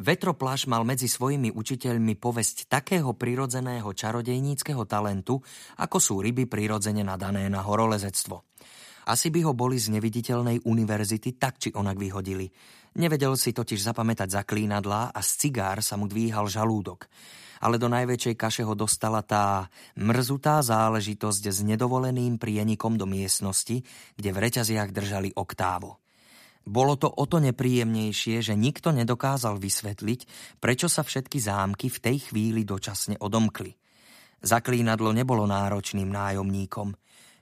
Vetroplaš mal medzi svojimi učiteľmi povesť takého prirodzeného čarodejníckého talentu, ako sú ryby prirodzene nadané na horolezectvo. Asi by ho boli z neviditeľnej univerzity tak či onak vyhodili. Nevedel si totiž zapamätať zaklínadlá a z cigár sa mu dvíhal žalúdok. Ale do najväčšej kaše ho dostala tá mrzutá záležitosť s nedovoleným prienikom do miestnosti, kde v reťaziach držali oktávo. Bolo to o to nepríjemnejšie, že nikto nedokázal vysvetliť, prečo sa všetky zámky v tej chvíli dočasne odomkli. Zaklínadlo nebolo náročným nájomníkom.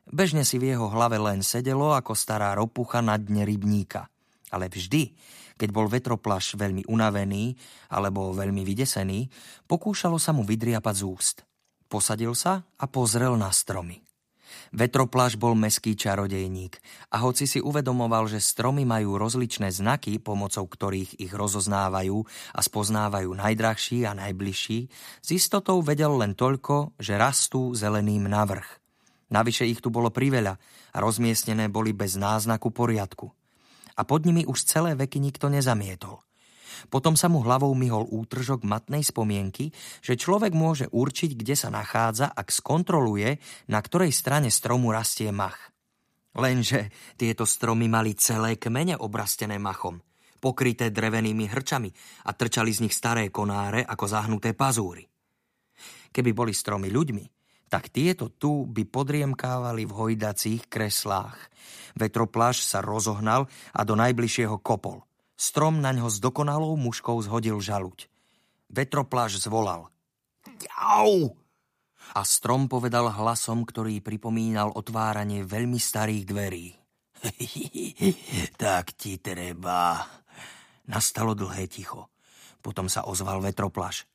Bežne si v jeho hlave len sedelo ako stará ropucha na dne rybníka. Ale vždy, keď bol vetroplaš veľmi unavený alebo veľmi vydesený, pokúšalo sa mu vydriapať z úst. Posadil sa a pozrel na stromy. Vetroplaš bol meský čarodejník a hoci si uvedomoval, že stromy majú rozličné znaky, pomocou ktorých ich rozoznávajú a spoznávajú najdrahší a najbližší, s istotou vedel len toľko, že rastú zeleným navrh. Navyše ich tu bolo priveľa a rozmiestnené boli bez náznaku poriadku. A pod nimi už celé veky nikto nezamietol. Potom sa mu hlavou myhol útržok matnej spomienky, že človek môže určiť, kde sa nachádza, ak skontroluje, na ktorej strane stromu rastie mach. Lenže tieto stromy mali celé kmene obrastené machom, pokryté drevenými hrčami a trčali z nich staré konáre ako zahnuté pazúry. Keby boli stromy ľuďmi, tak tieto tu by podriemkávali v hojdacích kreslách. Vetropláž sa rozohnal a do najbližšieho kopol. Strom na ňo s dokonalou muškou zhodil žaluť. Vetropláž zvolal. Jau! A strom povedal hlasom, ktorý pripomínal otváranie veľmi starých dverí. tak ti treba. Nastalo dlhé ticho. Potom sa ozval vetropláž.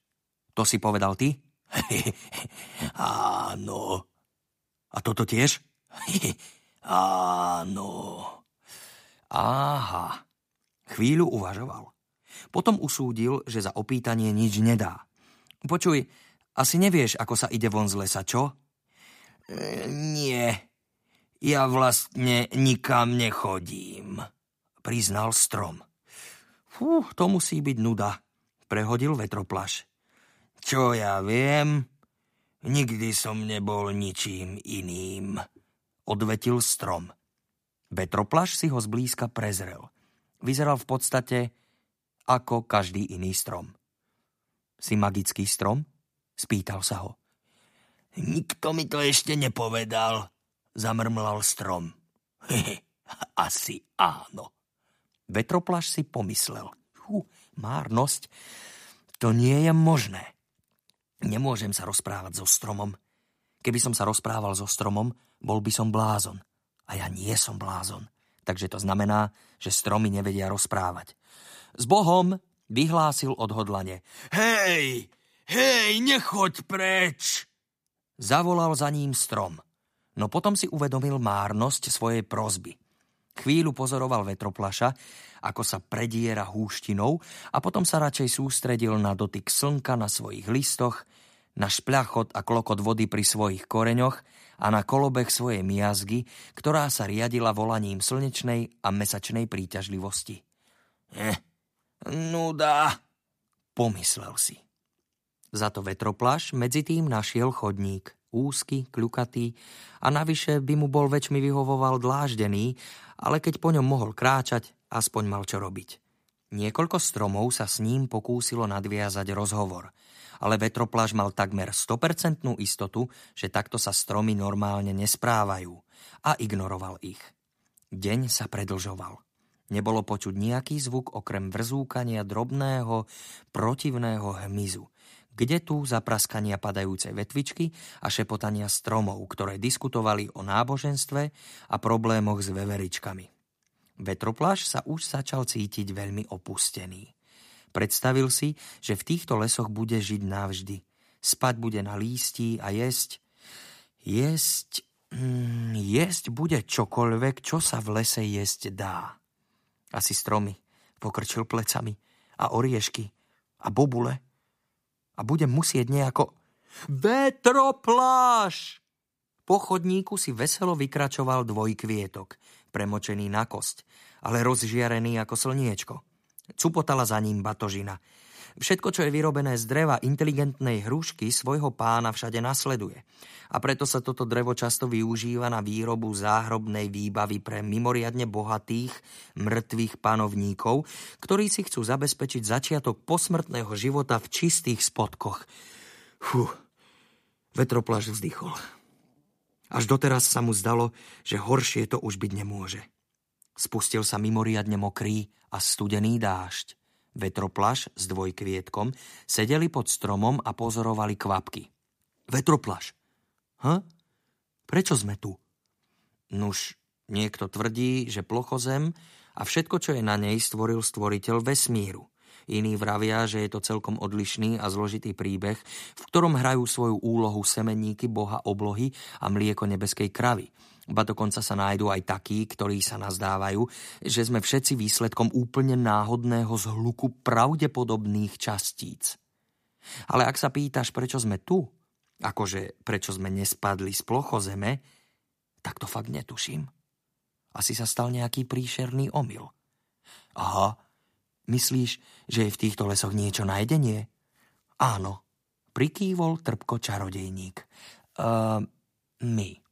To si povedal ty? Áno. A toto tiež? Áno. Aha. Chvíľu uvažoval. Potom usúdil, že za opýtanie nič nedá. Počuj, asi nevieš, ako sa ide von z lesa, čo? E, nie. Ja vlastne nikam nechodím, priznal strom. Fú, to musí byť nuda, prehodil vetroplaš. Čo ja viem, nikdy som nebol ničím iným, odvetil strom. Vetroplaš si ho zblízka prezrel vyzeral v podstate ako každý iný strom. Si magický strom? Spýtal sa ho. Nikto mi to ešte nepovedal, zamrmlal strom. Asi áno. Vetroplaš si pomyslel. Hú, márnosť, to nie je možné. Nemôžem sa rozprávať so stromom. Keby som sa rozprával so stromom, bol by som blázon. A ja nie som blázon takže to znamená, že stromy nevedia rozprávať. S Bohom vyhlásil odhodlane. Hej, hej, nechoď preč! Zavolal za ním strom. No potom si uvedomil márnosť svojej prozby. Chvíľu pozoroval vetroplaša, ako sa prediera húštinou a potom sa radšej sústredil na dotyk slnka na svojich listoch, na špľachot a klokot vody pri svojich koreňoch a na kolobeh svojej miazgy, ktorá sa riadila volaním slnečnej a mesačnej príťažlivosti. Eh, nuda, pomyslel si. Za to vetroplaš medzi tým našiel chodník, úzky, kľukatý a navyše by mu bol väčšmi vyhovoval dláždený, ale keď po ňom mohol kráčať, aspoň mal čo robiť. Niekoľko stromov sa s ním pokúsilo nadviazať rozhovor – ale vetroplaž mal takmer 100% istotu, že takto sa stromy normálne nesprávajú a ignoroval ich. Deň sa predlžoval. Nebolo počuť nejaký zvuk okrem vrzúkania drobného, protivného hmyzu, kde tu zapraskania padajúcej vetvičky a šepotania stromov, ktoré diskutovali o náboženstve a problémoch s veveričkami. Vetroplaž sa už začal cítiť veľmi opustený. Predstavil si, že v týchto lesoch bude žiť navždy. Spať bude na lístí a jesť. Jesť... Mm, jesť bude čokoľvek, čo sa v lese jesť dá. Asi stromy, pokrčil plecami, a oriešky, a bobule. A bude musieť nejako... Vetropláš! Po chodníku si veselo vykračoval dvojkvietok, premočený na kosť, ale rozžiarený ako slniečko. Cupotala za ním batožina. Všetko, čo je vyrobené z dreva inteligentnej hrušky, svojho pána všade nasleduje. A preto sa toto drevo často využíva na výrobu záhrobnej výbavy pre mimoriadne bohatých, mŕtvych panovníkov, ktorí si chcú zabezpečiť začiatok posmrtného života v čistých spodkoch. Fú, vetroplaž vzdychol. Až doteraz sa mu zdalo, že horšie to už byť nemôže. Spustil sa mimoriadne mokrý a studený dážď. Vetroplaš s dvojkvietkom sedeli pod stromom a pozorovali kvapky. Vetroplaš. Hm? Prečo sme tu? Nuž, niekto tvrdí, že plochozem a všetko, čo je na nej, stvoril stvoriteľ vesmíru. Iní vravia, že je to celkom odlišný a zložitý príbeh, v ktorom hrajú svoju úlohu semenníky boha oblohy a mlieko nebeskej kravy – Ba dokonca sa nájdú aj takí, ktorí sa nazdávajú, že sme všetci výsledkom úplne náhodného zhluku pravdepodobných častíc. Ale ak sa pýtaš, prečo sme tu, akože prečo sme nespadli z plochozeme, tak to fakt netuším. Asi sa stal nejaký príšerný omyl. Aha, myslíš, že je v týchto lesoch niečo nájdenie? Áno, prikývol trpko čarodejník. Uh, my.